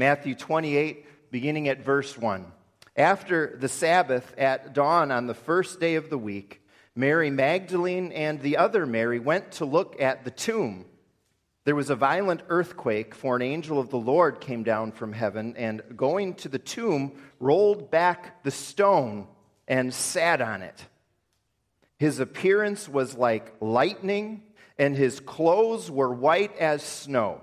Matthew 28, beginning at verse 1. After the Sabbath, at dawn on the first day of the week, Mary Magdalene and the other Mary went to look at the tomb. There was a violent earthquake, for an angel of the Lord came down from heaven and, going to the tomb, rolled back the stone and sat on it. His appearance was like lightning, and his clothes were white as snow.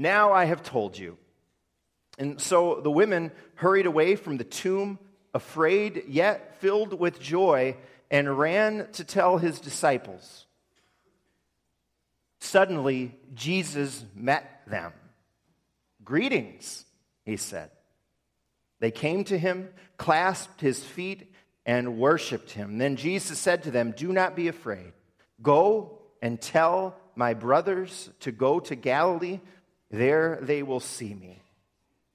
Now I have told you. And so the women hurried away from the tomb, afraid yet filled with joy, and ran to tell his disciples. Suddenly, Jesus met them. Greetings, he said. They came to him, clasped his feet, and worshiped him. Then Jesus said to them, Do not be afraid. Go and tell my brothers to go to Galilee. There they will see me.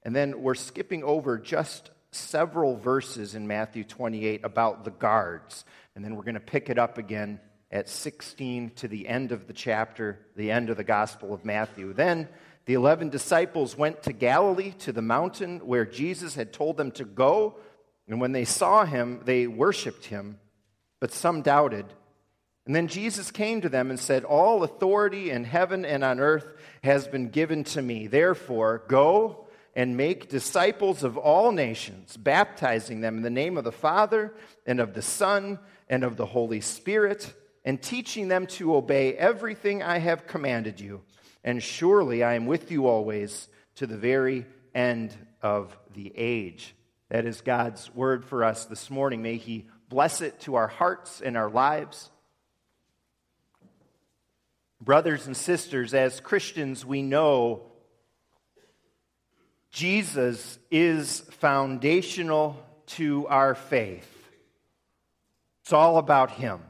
And then we're skipping over just several verses in Matthew 28 about the guards. And then we're going to pick it up again at 16 to the end of the chapter, the end of the Gospel of Matthew. Then the 11 disciples went to Galilee, to the mountain where Jesus had told them to go. And when they saw him, they worshiped him, but some doubted. And then Jesus came to them and said, All authority in heaven and on earth has been given to me. Therefore, go and make disciples of all nations, baptizing them in the name of the Father and of the Son and of the Holy Spirit, and teaching them to obey everything I have commanded you. And surely I am with you always to the very end of the age. That is God's word for us this morning. May He bless it to our hearts and our lives. Brothers and sisters, as Christians, we know Jesus is foundational to our faith. It's all about Him.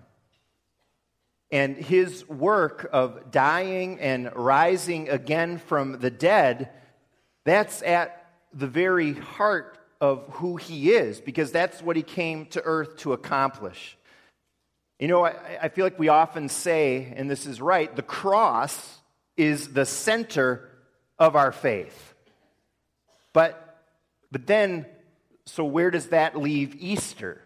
And His work of dying and rising again from the dead, that's at the very heart of who He is, because that's what He came to earth to accomplish. You know, I, I feel like we often say, and this is right, the cross is the center of our faith. But, but then, so where does that leave Easter?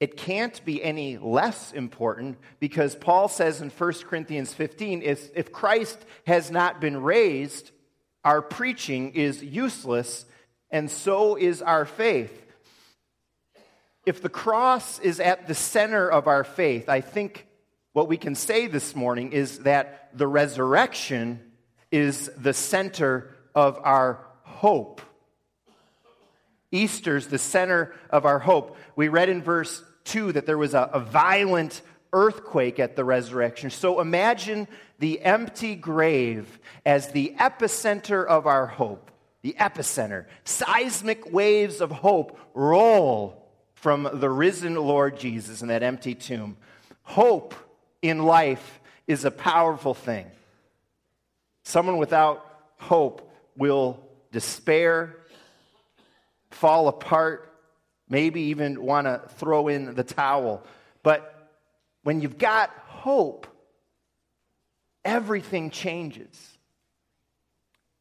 It can't be any less important because Paul says in 1 Corinthians 15 if, if Christ has not been raised, our preaching is useless, and so is our faith. If the cross is at the center of our faith, I think what we can say this morning is that the resurrection is the center of our hope. Easter's the center of our hope. We read in verse 2 that there was a, a violent earthquake at the resurrection. So imagine the empty grave as the epicenter of our hope. The epicenter. Seismic waves of hope roll from the risen Lord Jesus in that empty tomb. Hope in life is a powerful thing. Someone without hope will despair, fall apart, maybe even want to throw in the towel. But when you've got hope, everything changes.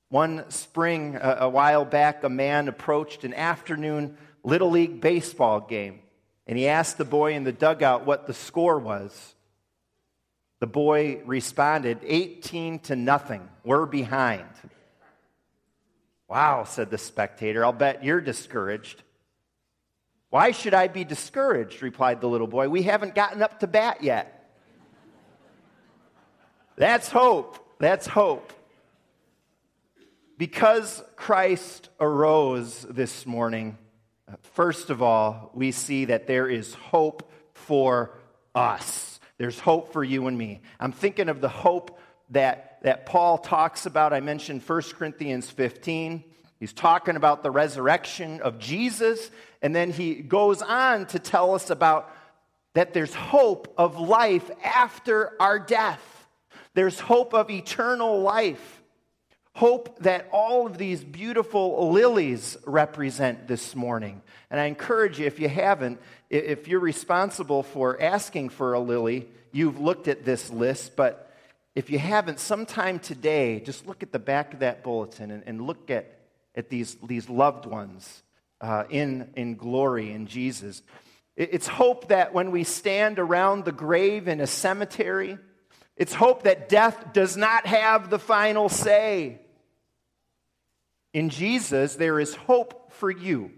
One spring, a, while back, a man approached an afternoon Little League baseball game, and he asked the boy in the dugout what the score was. The boy responded, 18 to nothing. We're behind. Wow, said the spectator. I'll bet you're discouraged. Why should I be discouraged? replied the little boy. We haven't gotten up to bat yet. That's hope. That's hope. Because Christ arose this morning, first of all, we see that there is hope for us. There's hope for you and me. I'm thinking of the hope that, that Paul talks about. I mentioned 1 Corinthians 15. He's talking about the resurrection of Jesus, and then he goes on to tell us about that there's hope of life after our death. There's hope of eternal life. Hope that all of these beautiful lilies represent this morning. And I encourage you, if you haven't, if you're responsible for asking for a lily, you've looked at this list, but if you haven't, sometime today, just look at the back of that bulletin and, and look at, at these, these loved ones uh, in, in glory in Jesus. It's hope that when we stand around the grave in a cemetery, it's hope that death does not have the final say. In Jesus, there is hope for you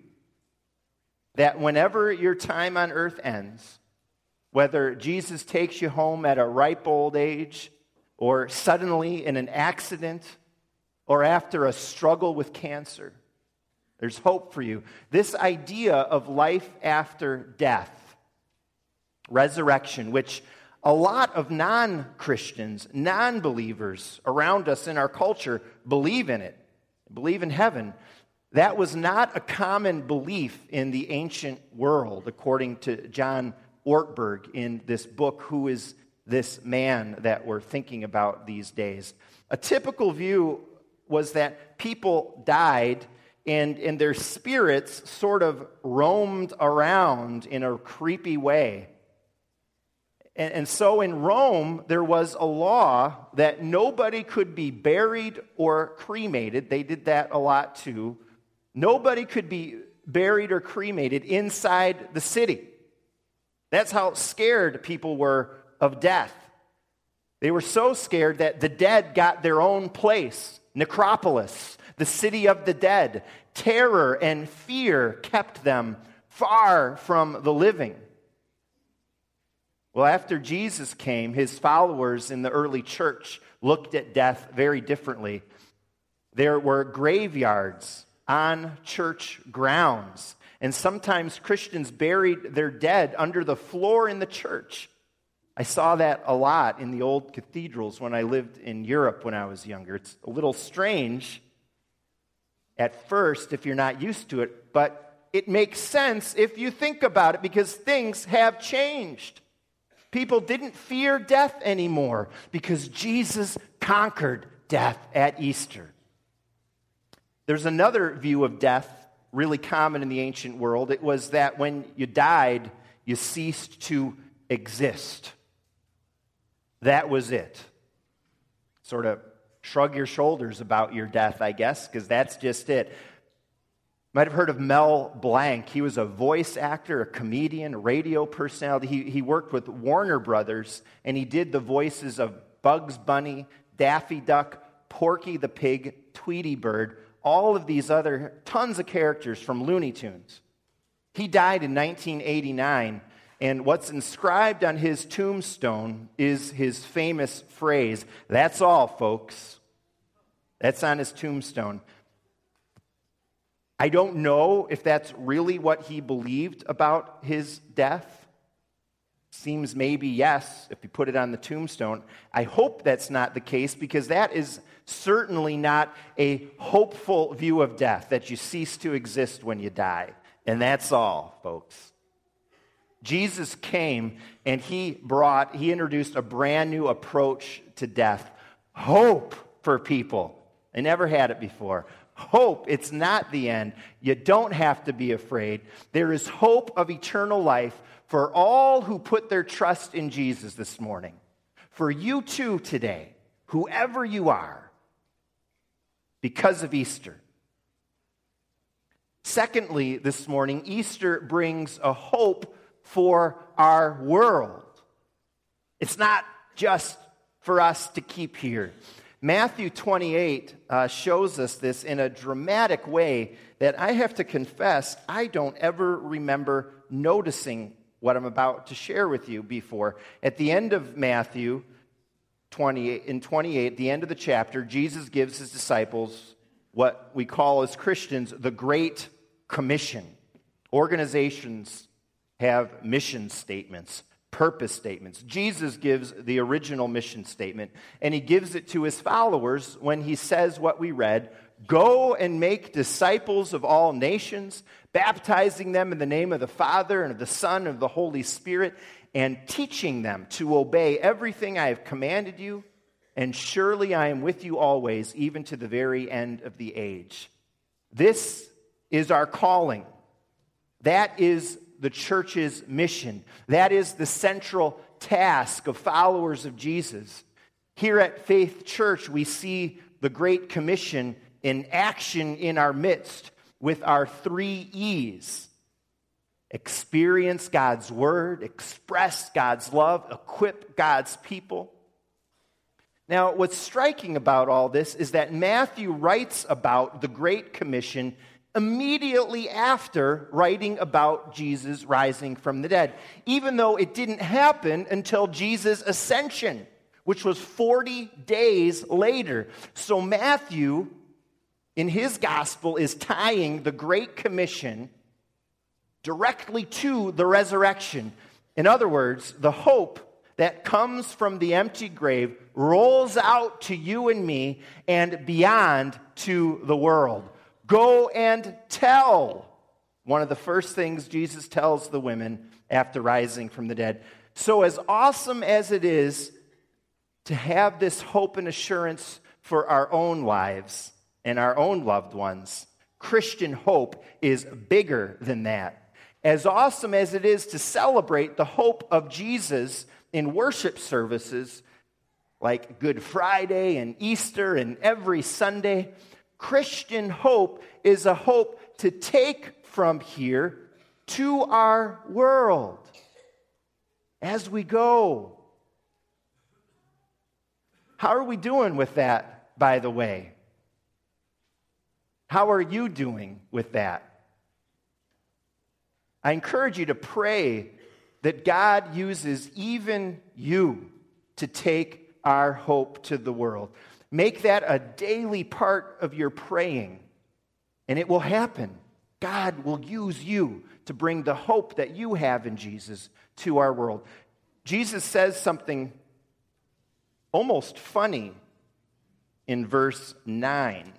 that whenever your time on earth ends, whether Jesus takes you home at a ripe old age, or suddenly in an accident, or after a struggle with cancer, there's hope for you. This idea of life after death, resurrection, which a lot of non Christians, non believers around us in our culture believe in it, believe in heaven. That was not a common belief in the ancient world, according to John Ortberg in this book, Who is This Man that we're thinking about these days. A typical view was that people died and, and their spirits sort of roamed around in a creepy way. And, and so in Rome, there was a law that nobody could be buried or cremated. They did that a lot too. Nobody could be buried or cremated inside the city. That's how scared people were of death. They were so scared that the dead got their own place, necropolis, the city of the dead. Terror and fear kept them far from the living. Well, after Jesus came, his followers in the early church looked at death very differently. There were graveyards on church grounds, and sometimes Christians buried their dead under the floor in the church. I saw that a lot in the old cathedrals when I lived in Europe when I was younger. It's a little strange at first if you're not used to it, but it makes sense if you think about it because things have changed. People didn't fear death anymore because Jesus conquered death at Easter. There's another view of death, really common in the ancient world. It was that when you died, you ceased to exist. That was it. Sort of shrug your shoulders about your death, I guess, because that's just it might have heard of Mel Blanc. He was a voice actor, a comedian, a radio personality. He, he worked with Warner Brothers, and he did the voices of Bugs Bunny, Daffy Duck, Porky the Pig, Tweety Bird, all of these other tons of characters from Looney Tunes. He died in 1989, and what's inscribed on his tombstone is his famous phrase, That's all, folks. That's on his tombstone. I don't know if that's really what he believed about his death. Seems maybe yes, if you put it on the tombstone. I hope that's not the case because that is certainly not a hopeful view of death, that you cease to exist when you die. And that's all, folks. Jesus came and he brought, he introduced a brand new approach to death hope for people. They never had it before hope. It's not the end. You don't have to be afraid. There is hope of eternal life for all who put their trust in Jesus this morning. For you too today, whoever you are, because of Easter. Secondly, this morning, Easter brings a hope for our world. It's not just for us to keep here. Matthew 28 uh, shows us this in a dramatic way that I have to confess I don't ever remember noticing what I'm about to share with you before. At the end of Matthew 28, in 28, the end of the chapter, Jesus gives his disciples what we call as Christians the Great Commission. Organizations have mission statements purpose statements. Jesus gives the original mission statement, and he gives it to his followers when he says what we read Go and make disciples of all nations, baptizing them in the name of the Father and of the Son and of the Holy Spirit, and teaching them to obey everything I have commanded you. And surely I am with you always, even to the very end of the age. This is our calling. That is the church's mission. That is the central task of followers of Jesus. Here at Faith Church, we see the Great Commission in action in our midst with our three E's experience God's Word, express God's love, equip God's people. Now, what's striking about all this is that Matthew writes about the Great Commission immediately after writing about Jesus rising from the dead, even though it didn't happen until Jesus' ascension, which was 40 days later. So, Matthew, in his gospel, is tying the Great Commission directly to the resurrection. In other words, the hope that comes from the empty grave rolls out to you and me and beyond to the world. Go and tell. One of the first things Jesus tells the women after rising from the dead. So, as awesome as it is to have this hope and assurance for our own lives and our own loved ones, Christian hope is bigger than that. As awesome as it is to celebrate the hope of Jesus in worship services like Good Friday and Easter and every Sunday, Christian hope is a hope to take from here to our world as we go. How are we doing with that, by the way? How are you doing with that? I encourage you to pray that God uses even you to take our hope to the world. Make that a daily part of your praying, and it will happen. God will use you to bring the hope that you have in Jesus to our world. Jesus says something almost funny in verse 9.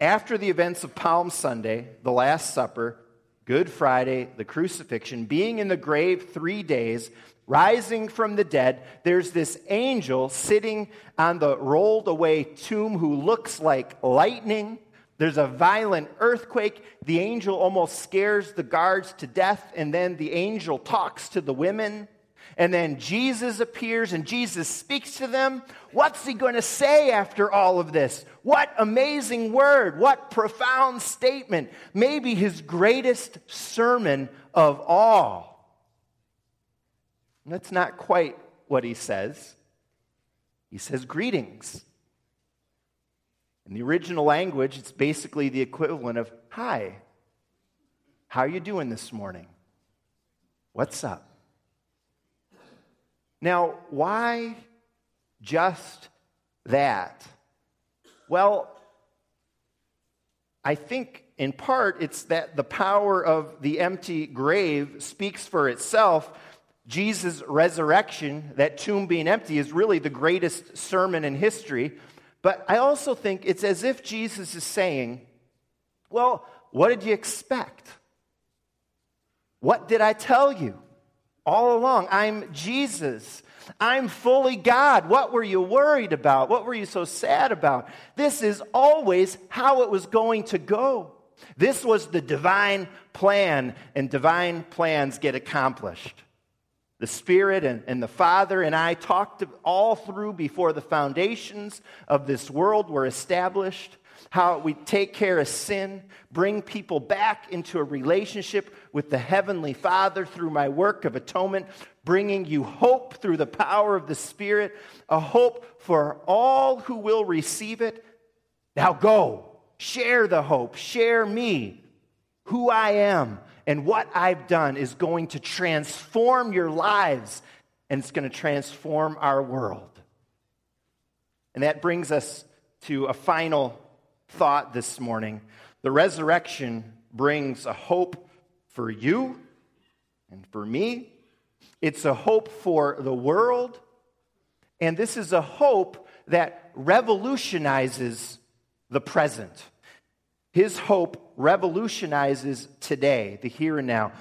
After the events of Palm Sunday, the Last Supper, Good Friday, the crucifixion, being in the grave three days, rising from the dead, there's this angel sitting on the rolled away tomb who looks like lightning. There's a violent earthquake. The angel almost scares the guards to death, and then the angel talks to the women. And then Jesus appears and Jesus speaks to them. What's he going to say after all of this? What amazing word! What profound statement! Maybe his greatest sermon of all. That's not quite what he says. He says, Greetings. In the original language, it's basically the equivalent of, Hi, how are you doing this morning? What's up? Now, why just that? Well, I think in part it's that the power of the empty grave speaks for itself Jesus' resurrection, that tomb being empty, is really the greatest sermon in history. But I also think it's as if Jesus is saying, Well, what did you expect? What did I tell you all along? I'm Jesus. I'm fully God. What were you worried about? What were you so sad about? This is always how it was going to go. This was the divine plan, and divine plans get accomplished. The Spirit and, and the Father and I talked all through before the foundations of this world were established how we take care of sin, bring people back into a relationship with the Heavenly Father through my work of atonement, bringing you hope through the power of the Spirit, a hope for all who will receive it. Now go, share the hope, share me, who I am, and what I've done is going to transform your lives and it's going to transform our world. And that brings us to a final thought this morning. The resurrection brings a hope for you and for me it's a hope for the world, and this is a hope that revolutionizes the present. His hope revolutionizes today, the here and now.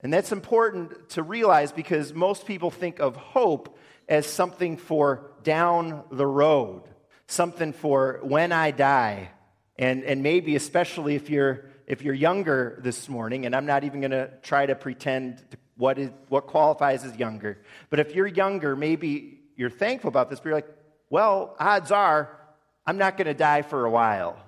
And that's important to realize because most people think of hope as something for down the road, something for when I die. And, and maybe, especially if you're, if you're younger this morning, and I'm not even going to try to pretend what, is, what qualifies as younger, but if you're younger, maybe you're thankful about this, but you're like, well, odds are I'm not going to die for a while.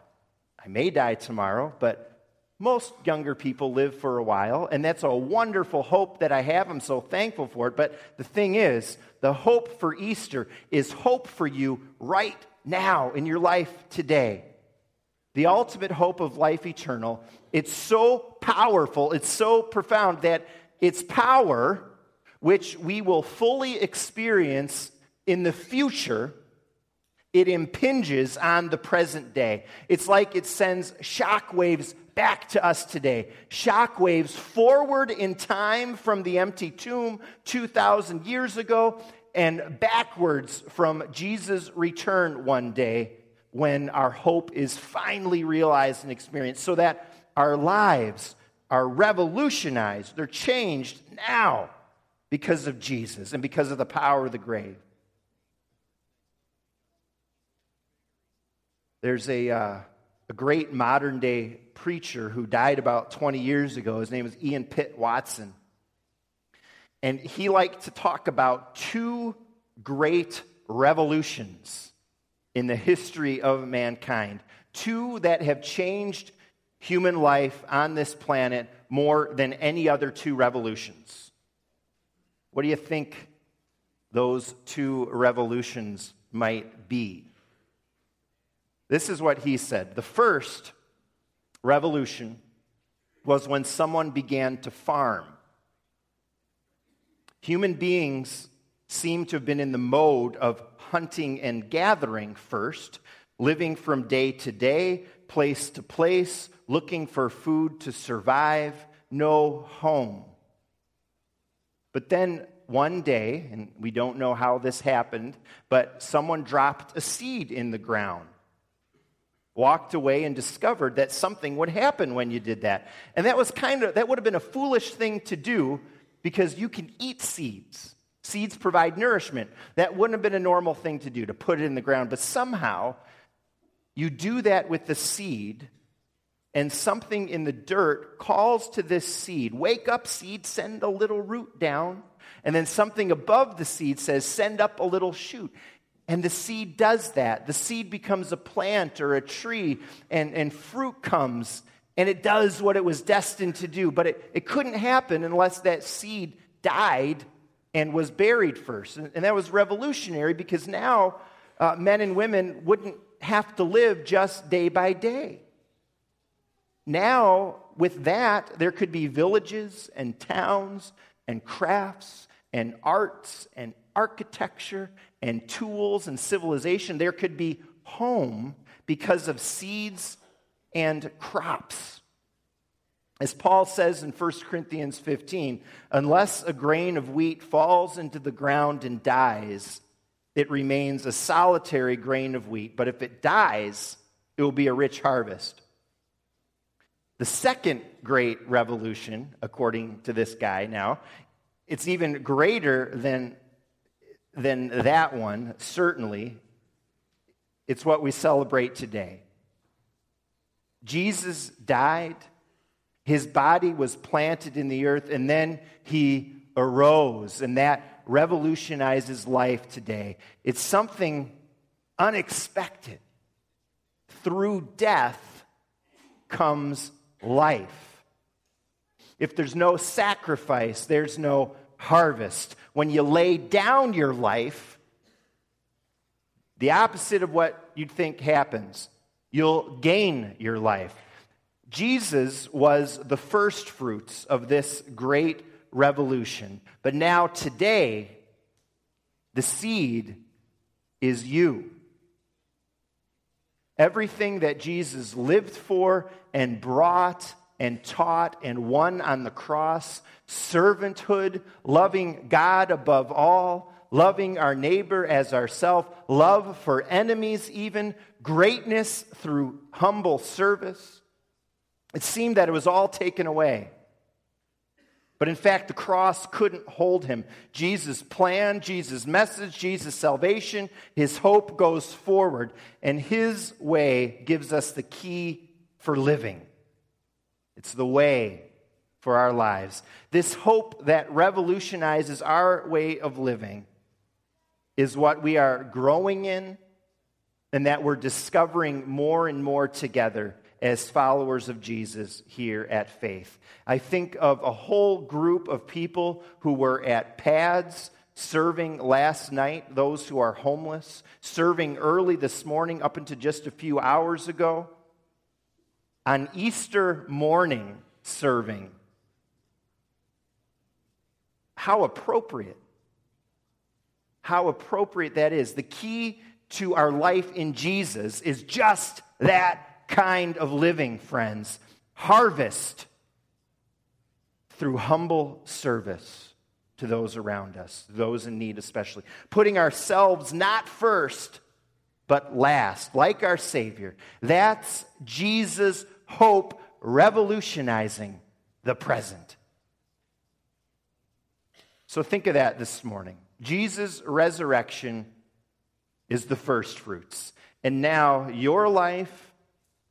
I may die tomorrow, but most younger people live for a while, and that's a wonderful hope that I have. I'm so thankful for it. But the thing is, the hope for Easter is hope for you right now in your life today. The ultimate hope of life eternal. It's so powerful, it's so profound that its power, which we will fully experience in the future, it impinges on the present day. It's like it sends shock waves back to us today. Shock waves forward in time from the empty tomb 2,000 years ago and backwards from Jesus' return one day when our hope is finally realized and experienced, so that our lives are revolutionized, they're changed now because of Jesus and because of the power of the grave. There's a, uh, a great modern day preacher who died about 20 years ago. His name is Ian Pitt Watson. And he liked to talk about two great revolutions in the history of mankind, two that have changed human life on this planet more than any other two revolutions. What do you think those two revolutions might be? This is what he said. The first revolution was when someone began to farm. Human beings seem to have been in the mode of hunting and gathering first, living from day to day, place to place, looking for food to survive, no home. But then one day, and we don't know how this happened, but someone dropped a seed in the ground walked away and discovered that something would happen when you did that. And that was kind of, that would have been a foolish thing to do because you can eat seeds. Seeds provide nourishment. That wouldn't have been a normal thing to do, to put it in the ground. But somehow, you do that with the seed, and something in the dirt calls to this seed Wake up, seed, send a little root down. And then something above the seed says, Send up a little shoot. And the seed does that. The seed becomes a plant or a tree, and, and fruit comes, and it does what it was destined to do. But it, it couldn't happen unless that seed died and was buried first. And, and that was revolutionary because now uh, men and women wouldn't have to live just day by day. Now, with that, there could be villages and towns and crafts and arts and architecture and tools and civilization. There could be home because of seeds and crops. As Paul says in 1 Corinthians 15, unless a grain of wheat falls into the ground and dies, it remains a solitary grain of wheat. But if it dies, it will be a rich harvest. The second great revolution, according to this guy now, it's even greater than than that one, certainly. It's what we celebrate today. Jesus died, his body was planted in the earth, and then he arose, and that revolutionizes life today. It's something unexpected. Through death comes life. If there's no sacrifice, there's no harvest. When you lay down your life, the opposite of what you'd think happens, you'll gain your life. Jesus was the first fruits of this great revolution. But now, today, the seed is you. Everything that Jesus lived for and brought and taught and won on the cross servanthood, loving God above all, loving our neighbor as ourself, love for enemies, even greatness through humble service. It seemed that it was all taken away. But in fact, the cross couldn't hold him. Jesus' plan, Jesus' message, Jesus' salvation, his hope goes forward, and his way gives us the key for living. It's the way for our lives. This hope that revolutionizes our way of living is what we are growing in and that we're discovering more and more together as followers of Jesus here at Faith. I think of a whole group of people who were at pads serving last night, those who are homeless, serving early this morning up into just a few hours ago, on Easter morning serving. How appropriate. How appropriate that is. The key to our life in Jesus is just that kind of living, friends. Harvest through humble service to those around us, those in need especially. Putting ourselves not first, but last, like our Savior. That's Jesus' hope revolutionizing the present. So think of that this morning. Jesus' resurrection is the first fruits. And now your life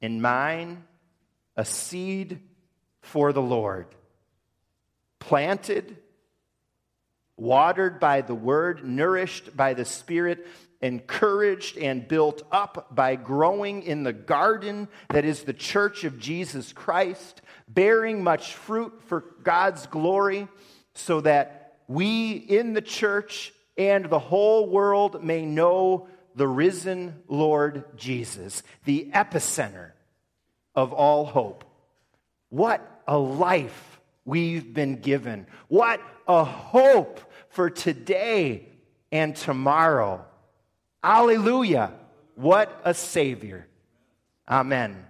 and mine a seed for the Lord, planted, watered by the word, nourished by the Spirit, encouraged and built up by growing in the garden that is the church of Jesus Christ, bearing much fruit for God's glory, so that we in the church and the whole world may know the risen Lord Jesus, the epicenter of all hope. What a life we've been given. What a hope for today and tomorrow. Alleluia. What a Savior. Amen.